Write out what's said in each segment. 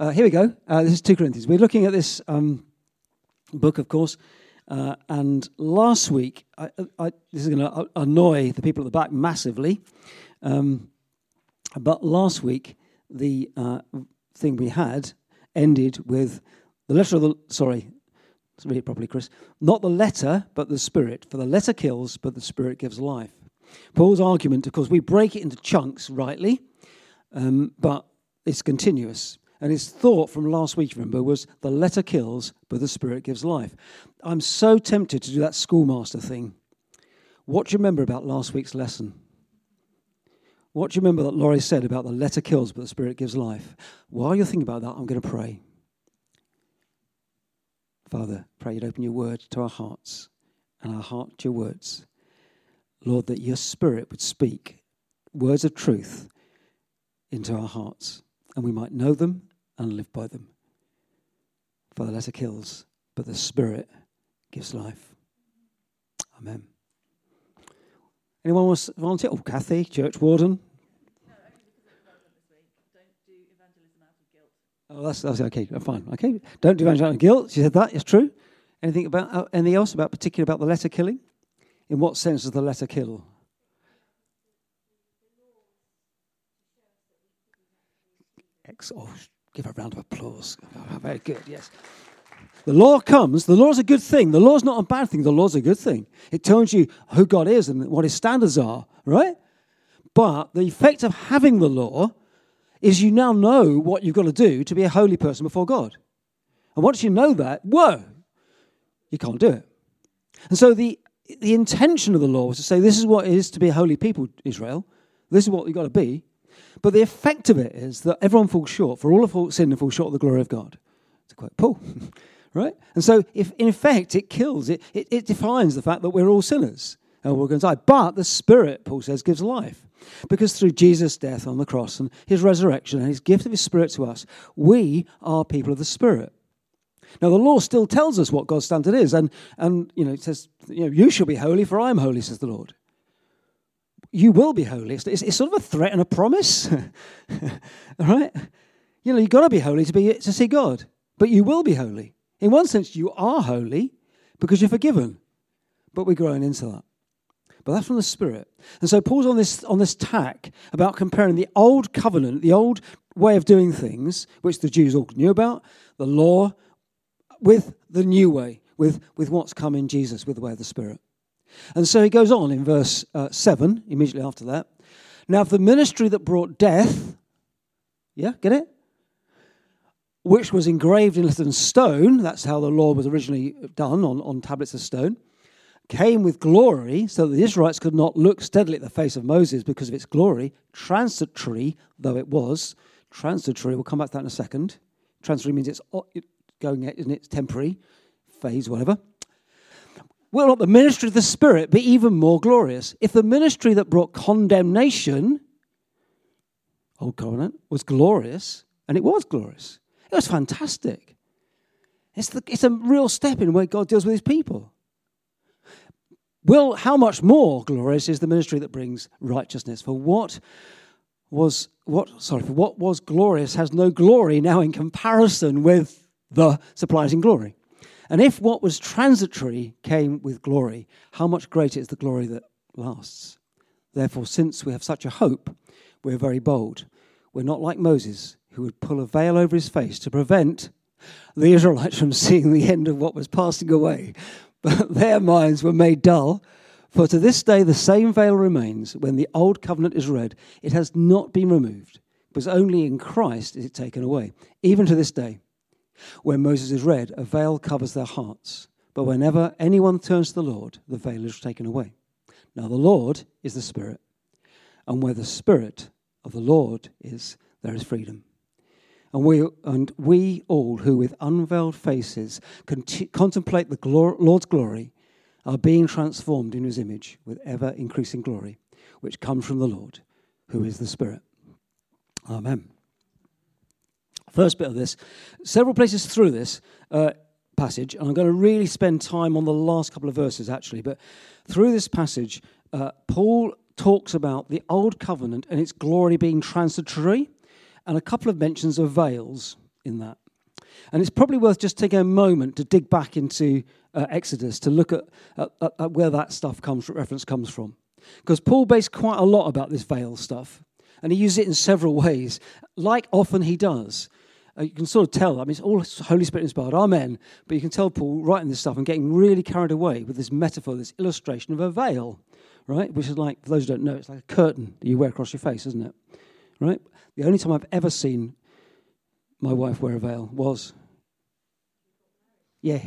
Uh, here we go. Uh, this is 2 Corinthians. We're looking at this um, book, of course. Uh, and last week, I, I, this is going to annoy the people at the back massively. Um, but last week, the uh, thing we had ended with the letter of the, sorry, let's read it properly, Chris. Not the letter, but the spirit. For the letter kills, but the spirit gives life. Paul's argument, of course, we break it into chunks rightly, um, but it's continuous. And his thought from last week, remember, was the letter kills, but the spirit gives life. I'm so tempted to do that schoolmaster thing. What do you remember about last week's lesson? What do you remember that Laurie said about the letter kills, but the spirit gives life? While you're thinking about that, I'm going to pray. Father, pray you'd open your word to our hearts and our heart to your words. Lord, that your spirit would speak words of truth into our hearts and we might know them and live by them. For the letter kills, but the Spirit gives life. Amen. Anyone wants to volunteer? Oh, Kathy, church warden. Oh, that's, that's okay. Fine. Okay. Don't do evangelism out of guilt. She said that. It's true. Anything about uh, anything else about particular about the letter killing? In what sense does the letter kill? Ex- oh, Give a round of applause. Oh, very good, yes. The law comes. The law is a good thing. The law is not a bad thing. The law is a good thing. It tells you who God is and what his standards are, right? But the effect of having the law is you now know what you've got to do to be a holy person before God. And once you know that, whoa, you can't do it. And so the, the intention of the law was to say, this is what it is to be a holy people, Israel. This is what you've got to be. But the effect of it is that everyone falls short, for all of sinned and fall short of the glory of God. It's quite Paul, right? And so, if in effect it kills, it, it, it defines the fact that we're all sinners and we're going to die. But the Spirit, Paul says, gives life. Because through Jesus' death on the cross and his resurrection and his gift of his Spirit to us, we are people of the Spirit. Now, the law still tells us what God's standard is, and, and you know, it says, you know, you shall be holy, for I am holy, says the Lord you will be holy. It's, it's, sort of a threat and a promise. Right? You know, you've got to be holy to, be, to see God, but you will be holy. In one sense, you are holy because you're forgiven, but we're growing into that. But that's from the Spirit. And so Paul's on this, on this tack about comparing the old covenant, the old way of doing things, which the Jews all knew about, the law, with the new way, with, with what's come in Jesus, with the way of the Spirit. And so he goes on in verse uh, 7, immediately after that. Now, if the ministry that brought death, yeah, get it? Which was engraved in letters stone, that's how the law was originally done on, on tablets of stone, came with glory, so that the Israelites could not look steadily at the face of Moses because of its glory, transitory though it was. Transitory, we'll come back to that in a second. Transitory means it's going, isn't it? temporary, phase, whatever will not the ministry of the Spirit be even more glorious? If the ministry that brought condemnation, Old Covenant, was glorious, and it was glorious, it was fantastic. It's, the, it's a real step in way God deals with his people. Will, how much more glorious is the ministry that brings righteousness? For what was what sorry, for what was glorious has no glory now in comparison with the surprising glory. And if what was transitory came with glory, how much greater is the glory that lasts? Therefore, since we have such a hope, we're very bold. We're not like Moses, who would pull a veil over his face to prevent the Israelites from seeing the end of what was passing away. But their minds were made dull. For to this day, the same veil remains. When the old covenant is read, it has not been removed, because only in Christ is it taken away, even to this day. When Moses is read, a veil covers their hearts. But whenever anyone turns to the Lord, the veil is taken away. Now, the Lord is the Spirit. And where the Spirit of the Lord is, there is freedom. And we, and we all who with unveiled faces contemplate the Lord's glory are being transformed in his image with ever increasing glory, which comes from the Lord, who is the Spirit. Amen first bit of this, several places through this uh, passage, and I'm going to really spend time on the last couple of verses actually, but through this passage, uh, Paul talks about the old covenant and its glory being transitory, and a couple of mentions of veils. in that. And it's probably worth just taking a moment to dig back into uh, Exodus to look at, at, at, where that stuff comes reference comes from. Because Paul based quite a lot about this veil stuff, and he uses it in several ways, like often he does. Uh, you can sort of tell, I mean, it's all Holy Spirit inspired, amen. But you can tell Paul writing this stuff and getting really carried away with this metaphor, this illustration of a veil, right? Which is like, for those who don't know, it's like a curtain that you wear across your face, isn't it? Right? The only time I've ever seen my wife wear a veil was, yeah.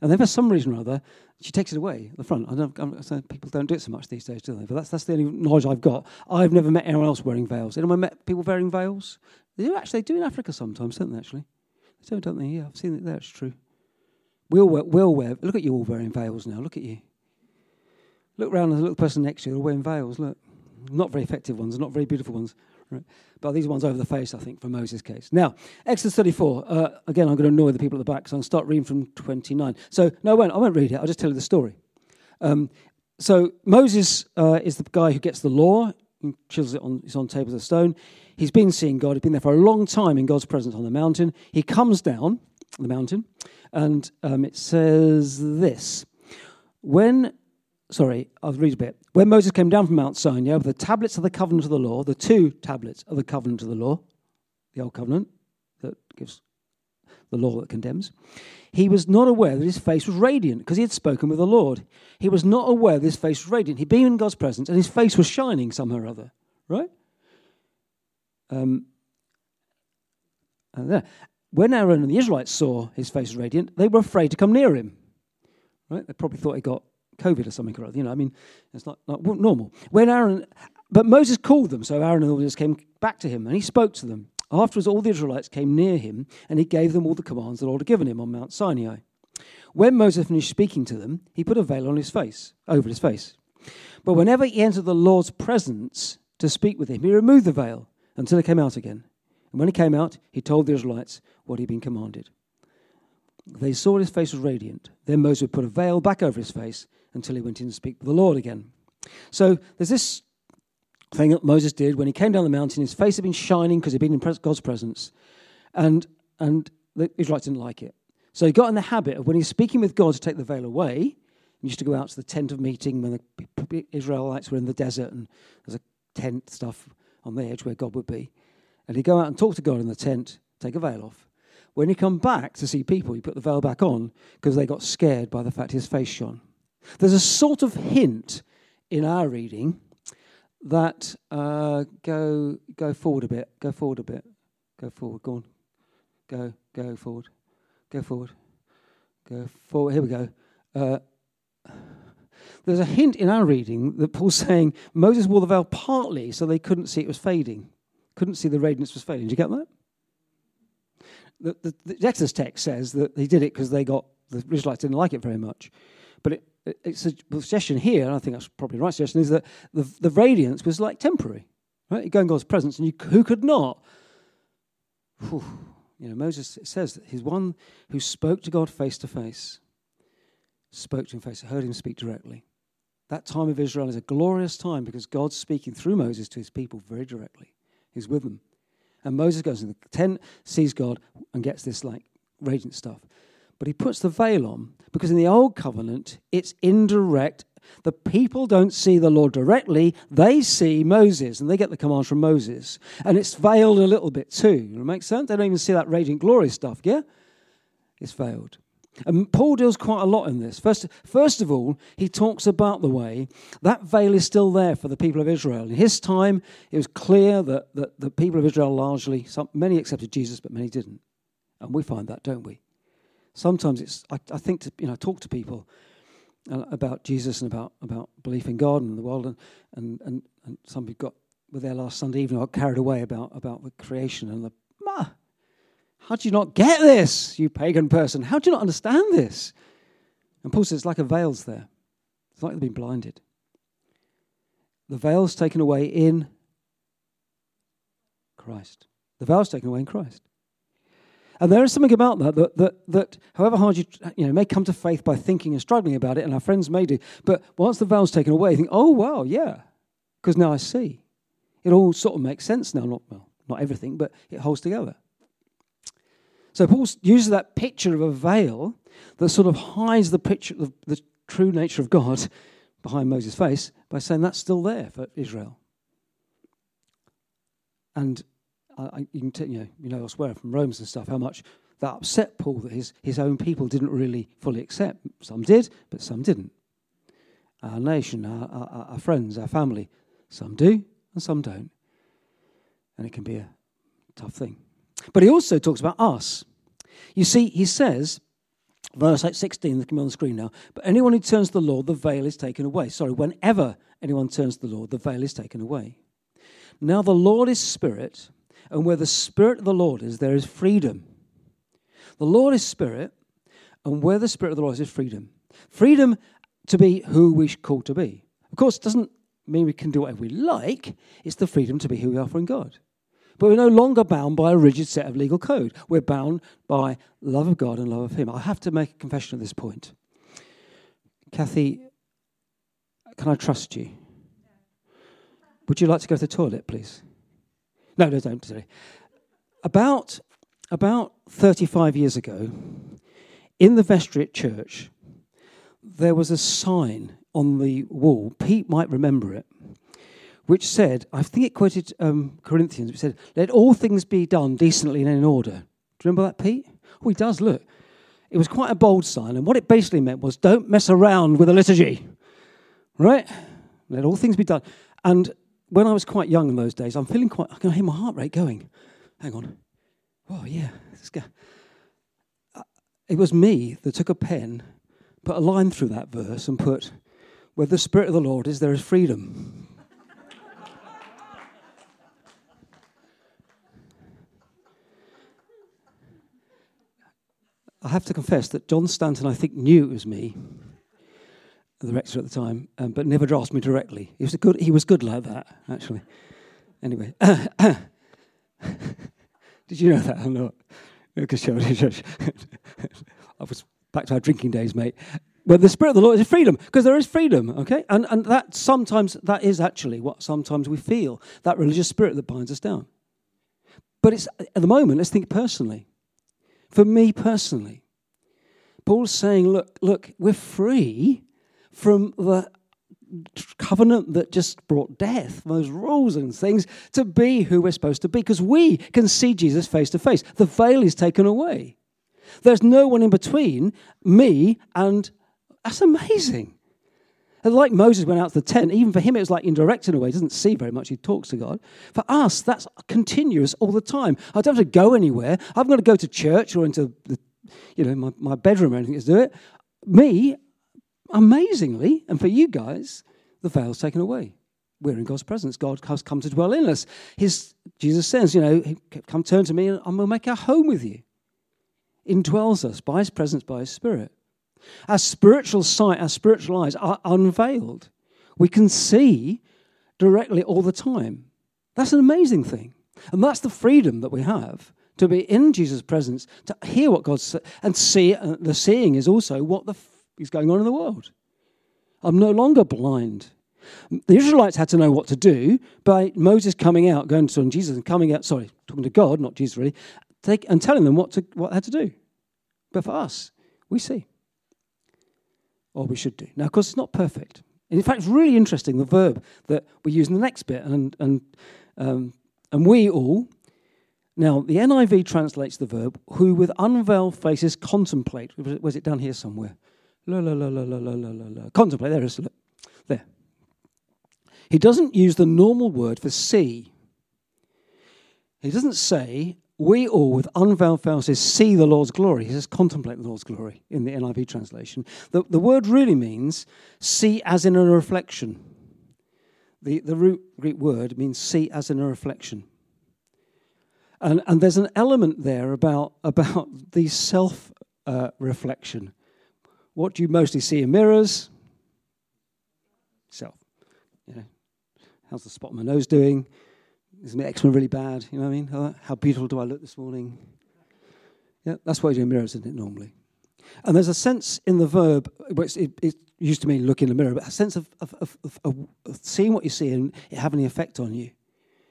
And then for some reason or other, she takes it away at the front. I don't, I'm, people don't do it so much these days, do they? But that's, that's the only knowledge I've got. I've never met anyone else wearing veils. Anyone met people wearing veils? They do actually. They do in Africa sometimes, don't they? Actually, they do, don't they? Yeah, I've seen it there. It's true. We'll wear, we'll wear. Look at you all wearing veils now. Look at you. Look around and look at the person next to you. They're wearing veils. Look, not very effective ones, not very beautiful ones. Right? But these ones over the face, I think, for Moses' case. Now, Exodus 34. Uh, again, I'm going to annoy the people at the back, so I'll start reading from 29. So, no, I won't, I won't read it. I'll just tell you the story. Um, so, Moses uh, is the guy who gets the law, and chisels it on, it's on tables of stone. He's been seeing God. He's been there for a long time in God's presence on the mountain. He comes down the mountain, and um, it says this When, sorry, I'll read a bit. When Moses came down from Mount Sinai with the tablets of the covenant of the law, the two tablets of the covenant of the law, the old covenant that gives the law that condemns, he was not aware that his face was radiant because he had spoken with the Lord. He was not aware that his face was radiant. He'd been in God's presence and his face was shining somehow or other, right? Um, when Aaron and the Israelites saw his face radiant, they were afraid to come near him. Right? They probably thought he got COVID or something or other. You know, I mean, it's not, not normal. When Aaron, but Moses called them, so Aaron and all this came back to him, and he spoke to them. Afterwards, all the Israelites came near him, and he gave them all the commands the Lord had given him on Mount Sinai. When Moses finished speaking to them, he put a veil on his face, over his face. But whenever he entered the Lord's presence to speak with him, he removed the veil until he came out again. And when he came out, he told the Israelites what he'd been commanded. They saw his face was radiant. Then Moses put a veil back over his face until he went in to speak with the Lord again. So there's this thing that Moses did when he came down the mountain. His face had been shining because he'd been in God's presence. And, and the Israelites didn't like it. So he got in the habit of when he's speaking with God to take the veil away, he used to go out to the tent of meeting when the Israelites were in the desert and there's a tent stuff on the edge where God would be. And he'd go out and talk to God in the tent, take a veil off. When he come back to see people, he put the veil back on because they got scared by the fact his face shone. There's a sort of hint in our reading that uh, go go forward a bit, go forward a bit, go forward, go on, go go forward, go forward, go forward. Here we go. Uh, there's a hint in our reading that Paul's saying Moses wore the veil partly so they couldn't see it was fading, couldn't see the radiance was fading. Do you get that? The, the, the Exodus text says that he did it because they got the Israelites didn't like it very much, but it, it, it's a suggestion here, and I think that's probably the right suggestion, is that the, the radiance was like temporary. Right? You go in God's presence, and you, who could not? Whew. You know, Moses says that he's one who spoke to God face to face, spoke to him face, heard him speak directly. That time of Israel is a glorious time because God's speaking through Moses to his people very directly. He's with them. And Moses goes in the tent, sees God, and gets this like radiant stuff. But he puts the veil on because in the old covenant, it's indirect. The people don't see the Lord directly, they see Moses, and they get the commands from Moses. And it's veiled a little bit too. It makes sense? They don't even see that radiant glory stuff, yeah? It's veiled. And Paul deals quite a lot in this. First, first of all, he talks about the way that veil is still there for the people of Israel. In his time, it was clear that, that the people of Israel largely, some, many accepted Jesus, but many didn't. And we find that, don't we? Sometimes it's, I, I think, to, you know, talk to people uh, about Jesus and about, about belief in God and the world, and, and, and, and some people got, with their last Sunday evening, got carried away about, about the creation and the, ah, how do you not get this, you pagan person? How do you not understand this? And Paul says it's like a veil's there. It's like they've been blinded. The veil's taken away in Christ. The veil's taken away in Christ. And there is something about that, that that, that however hard you you know may come to faith by thinking and struggling about it, and our friends may do, but once the veil's taken away, you think, oh wow, yeah, because now I see. It all sort of makes sense now. Not well, not everything, but it holds together. So Paul uses that picture of a veil that sort of hides the picture of the true nature of God behind Moses' face by saying that's still there for Israel. And I, you, can t- you, know, you know elsewhere from Romans and stuff how much that upset Paul that his, his own people didn't really fully accept. Some did, but some didn't. Our nation, our, our, our friends, our family, some do and some don't. And it can be a tough thing. But he also talks about us. You see, he says, verse 16, that can be on the screen now, but anyone who turns to the Lord, the veil is taken away. Sorry, whenever anyone turns to the Lord, the veil is taken away. Now the Lord is spirit, and where the spirit of the Lord is, there is freedom. The Lord is spirit, and where the spirit of the Lord is, is freedom. Freedom to be who we're called to be. Of course, it doesn't mean we can do whatever we like. It's the freedom to be who we are in God. But we're no longer bound by a rigid set of legal code. We're bound by love of God and love of Him. I have to make a confession at this point. Kathy, can I trust you? Would you like to go to the toilet, please? No, no, don't. Sorry. About, about 35 years ago, in the vestry church, there was a sign on the wall. Pete might remember it which said, I think it quoted um, Corinthians, which said, Let all things be done decently and in order. Do you remember that, Pete? Oh, he does, look. It was quite a bold sign, and what it basically meant was don't mess around with the liturgy, right? Let all things be done. And when I was quite young in those days, I'm feeling quite, I can hear my heart rate going. Hang on. Oh, yeah. Uh, it was me that took a pen, put a line through that verse, and put, Where the Spirit of the Lord is, there is freedom. I have to confess that John Stanton, I think, knew it was me, the rector at the time, um, but never asked me directly. He was, good, he was good like that, actually. Anyway, did you know that or not? I was back to our drinking days, mate. But the Spirit of the Lord is freedom, because there is freedom, okay? And, and that sometimes, that is actually what sometimes we feel, that religious spirit that binds us down. But it's, at the moment, let's think personally. For me personally, Paul's saying, look, look, we're free from the covenant that just brought death, those rules and things, to be who we're supposed to be, because we can see Jesus face to face. The veil is taken away. There's no one in between me and that's amazing. And like Moses went out to the tent, even for him it was like indirect in a way. He doesn't see very much, he talks to God. For us, that's continuous all the time. I don't have to go anywhere. I've got to go to church or into the, you know, my, my bedroom or anything to do it. Me, amazingly, and for you guys, the veil's taken away. We're in God's presence. God has come to dwell in us. His, Jesus says, you know, come turn to me and we'll make our home with you. Indwells us by his presence, by his spirit. Our spiritual sight, our spiritual eyes are unveiled. We can see directly all the time. That's an amazing thing. And that's the freedom that we have to be in Jesus' presence, to hear what God says, and see. Uh, the seeing is also what the is going on in the world. I'm no longer blind. The Israelites had to know what to do by Moses coming out, going to Jesus and coming out, sorry, talking to God, not Jesus really, and telling them what, to, what they had to do. But for us, we see or we should do. Now, of course, it's not perfect. in fact, it's really interesting the verb that we use in the next bit, and and um, and we all. Now, the NIV translates the verb "who with unveiled faces contemplate." Was it down here somewhere? La la la la la la la la. Contemplate. There is. There. He doesn't use the normal word for see. He doesn't say we all, with unveiled faces, see the Lord's glory. He says, contemplate the Lord's glory in the NIV translation. The, the word really means see as in a reflection. The, the root Greek word means see as in a reflection. And, and there's an element there about, about the self uh, reflection. What do you mostly see in mirrors? Self. You know, how's the spot on my nose doing? is my eczema really bad? You know what I mean? How beautiful do I look this morning? Yeah, that's what you do in mirrors, isn't it, normally? And there's a sense in the verb, which it, it used to mean look in the mirror, but a sense of, of, of, of, seeing what you see and it having an effect on you.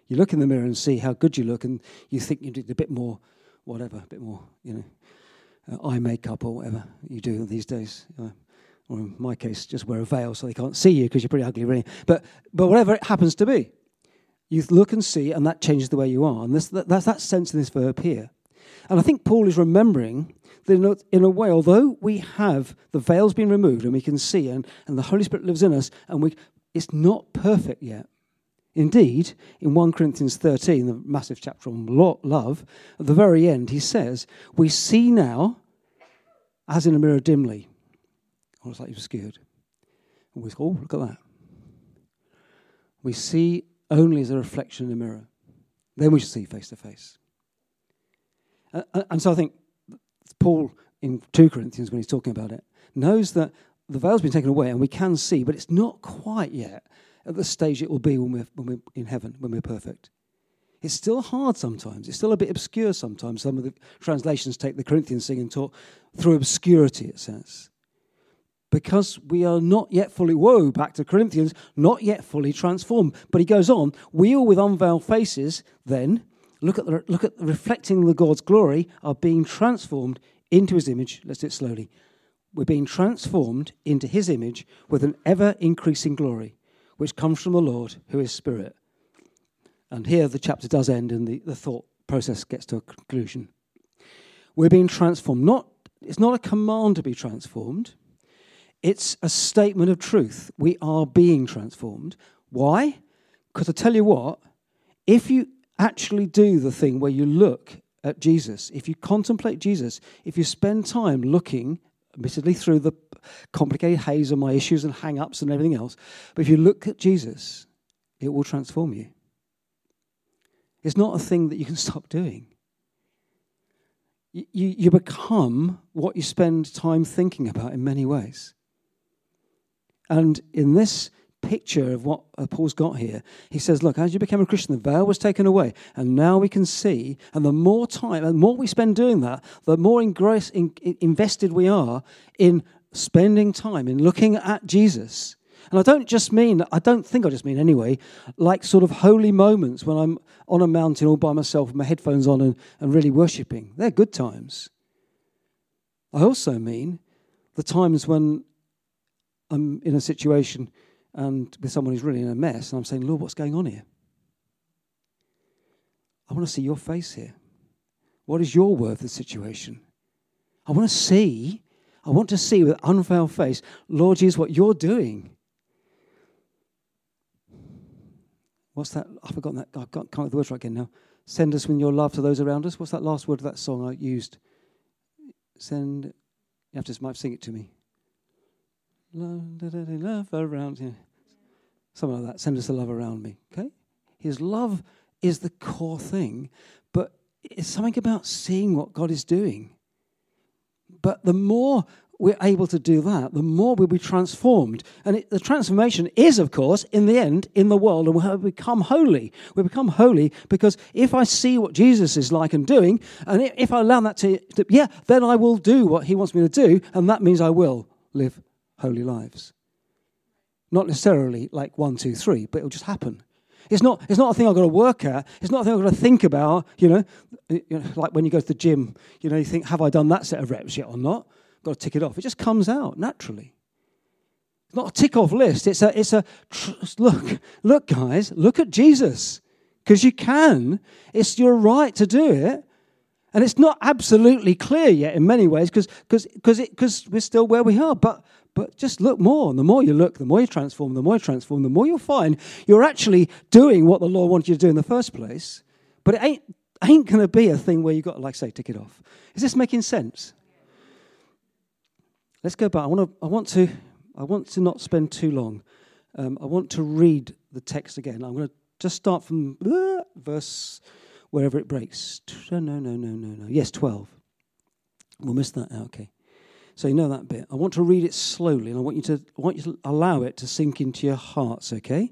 You look in the mirror and see how good you look, and you think you did a bit more whatever, a bit more, you know, uh, eye makeup or whatever you do these days. Uh, or in my case, just wear a veil so they can't see you because you're pretty ugly, really. But, but whatever it happens to be, you look and see, and that changes the way you are. And this, that, that's that sense in this verb here. And I think Paul is remembering that in a, in a way, although we have the veil's been removed and we can see, and, and the Holy Spirit lives in us, and we, it's not perfect yet. Indeed, in 1 Corinthians 13, the massive chapter on love, at the very end, he says, We see now as in a mirror dimly. Oh, I was like, you scared. And we go, oh, look at that. We see only as a reflection in a mirror. Then we should see face to face. And so I think Paul in 2 Corinthians, when he's talking about it, knows that the veil's been taken away and we can see, but it's not quite yet at the stage it will be when we're, when we're in heaven, when we're perfect. It's still hard sometimes. It's still a bit obscure sometimes. Some of the translations take the Corinthians thing and talk through obscurity, it says. Because we are not yet fully, whoa, back to Corinthians, not yet fully transformed. But he goes on, we all with unveiled faces then, look at, the, look at reflecting the God's glory, are being transformed into his image. Let's do it slowly. We're being transformed into his image with an ever increasing glory, which comes from the Lord, who is Spirit. And here the chapter does end and the, the thought process gets to a conclusion. We're being transformed. Not, it's not a command to be transformed, it's a statement of truth. We are being transformed. Why? Because I tell you what, if you actually do the thing where you look at Jesus, if you contemplate Jesus, if you spend time looking, admittedly through the complicated haze of my issues and hang ups and everything else, but if you look at Jesus, it will transform you. It's not a thing that you can stop doing. You, you become what you spend time thinking about in many ways. And in this picture of what uh, Paul's got here, he says, Look, as you became a Christian, the veil was taken away, and now we can see. And the more time, and more we spend doing that, the more in, invested we are in spending time in looking at Jesus and I don't just mean, I don't think I just mean anyway, like sort of holy moments when I'm on a mountain all by myself with my headphones on and, and really worshipping. They're good times. I also mean the times when I'm in a situation and with someone who's really in a mess and I'm saying, Lord, what's going on here? I want to see your face here. What is your word of the situation? I want to see, I want to see with unveiled face, Lord Jesus, what you're doing. What's that? I've forgotten that. I can't, get the words right again now. Send us with your love to those around us. What's that last word of that song I used? Send. You have to might sing it to me. Love, da, da, da, love around you. Something like that. Send us the love around me. Okay? His love is the core thing, but it's something about seeing what God is doing. But the more we're able to do that, the more we'll be transformed. And it, the transformation is, of course, in the end, in the world, and we'll become holy. We become holy because if I see what Jesus is like and doing, and if I allow that to, to, yeah, then I will do what he wants me to do, and that means I will live holy lives. Not necessarily like one, two, three, but it'll just happen. It's not, it's not a thing I've got to work at. It's not a thing I've got to think about, you know, like when you go to the gym, you know, you think, have I done that set of reps yet or not? I've got to tick it off. It just comes out naturally. It's not a tick off list. It's a, it's a look, look, guys, look at Jesus. Because you can. It's your right to do it. And it's not absolutely clear yet in many ways because we're still where we are. But but just look more. And the more you look, the more you transform, the more you transform, the more you'll find you're actually doing what the Lord wanted you to do in the first place. But it ain't ain't going to be a thing where you've got to, like, say, tick it off. Is this making sense? Let's go back. I want to, I want to, I want to not spend too long. Um, I want to read the text again. I'm going to just start from uh, verse wherever it breaks. No, no, no, no, no. Yes, 12. We'll miss that out. Okay. So you know that bit. I want to read it slowly, and I want you to, I want you to allow it to sink into your hearts. Okay.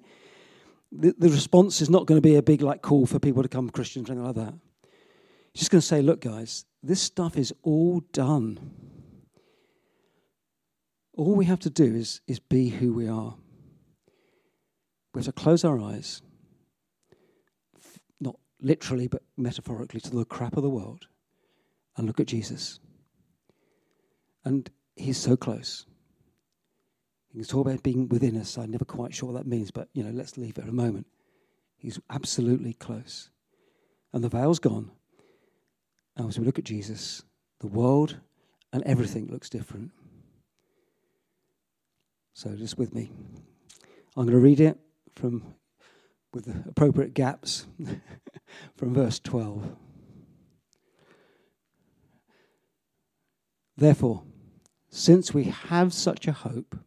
The, the response is not going to be a big like call for people to come Christians or anything like that. He's just going to say, "Look, guys, this stuff is all done." All we have to do is, is be who we are. We have to close our eyes, literally, but metaphorically, to the crap of the world, and look at Jesus. And he's so close. He can talk about being within us. I'm never quite sure what that means, but you know, let's leave it a moment. He's absolutely close. And the veil's gone. And as we look at Jesus, the world and everything looks different. So just with me. I'm going to read it from with the appropriate gaps from verse 12. Therefore, since we have such a hope,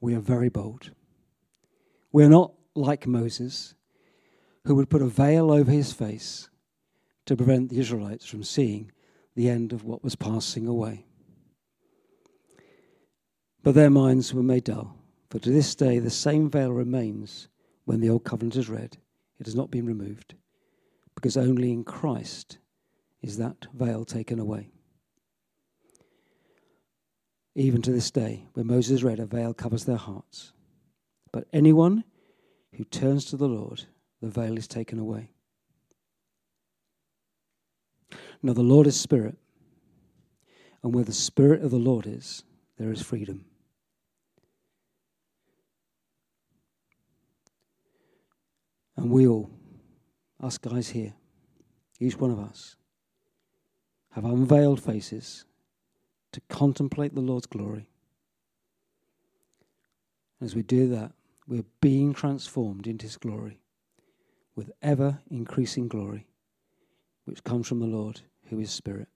we are very bold. We are not like Moses, who would put a veil over his face to prevent the Israelites from seeing the end of what was passing away. But their minds were made dull, for to this day the same veil remains when the Old Covenant is read. It has not been removed, because only in Christ is that veil taken away. Even to this day, when Moses read, a veil covers their hearts. But anyone who turns to the Lord, the veil is taken away. Now, the Lord is Spirit, and where the Spirit of the Lord is, there is freedom. And we all, us guys here, each one of us, have unveiled faces to contemplate the Lord's glory. As we do that, we're being transformed into His glory with ever increasing glory, which comes from the Lord who is Spirit.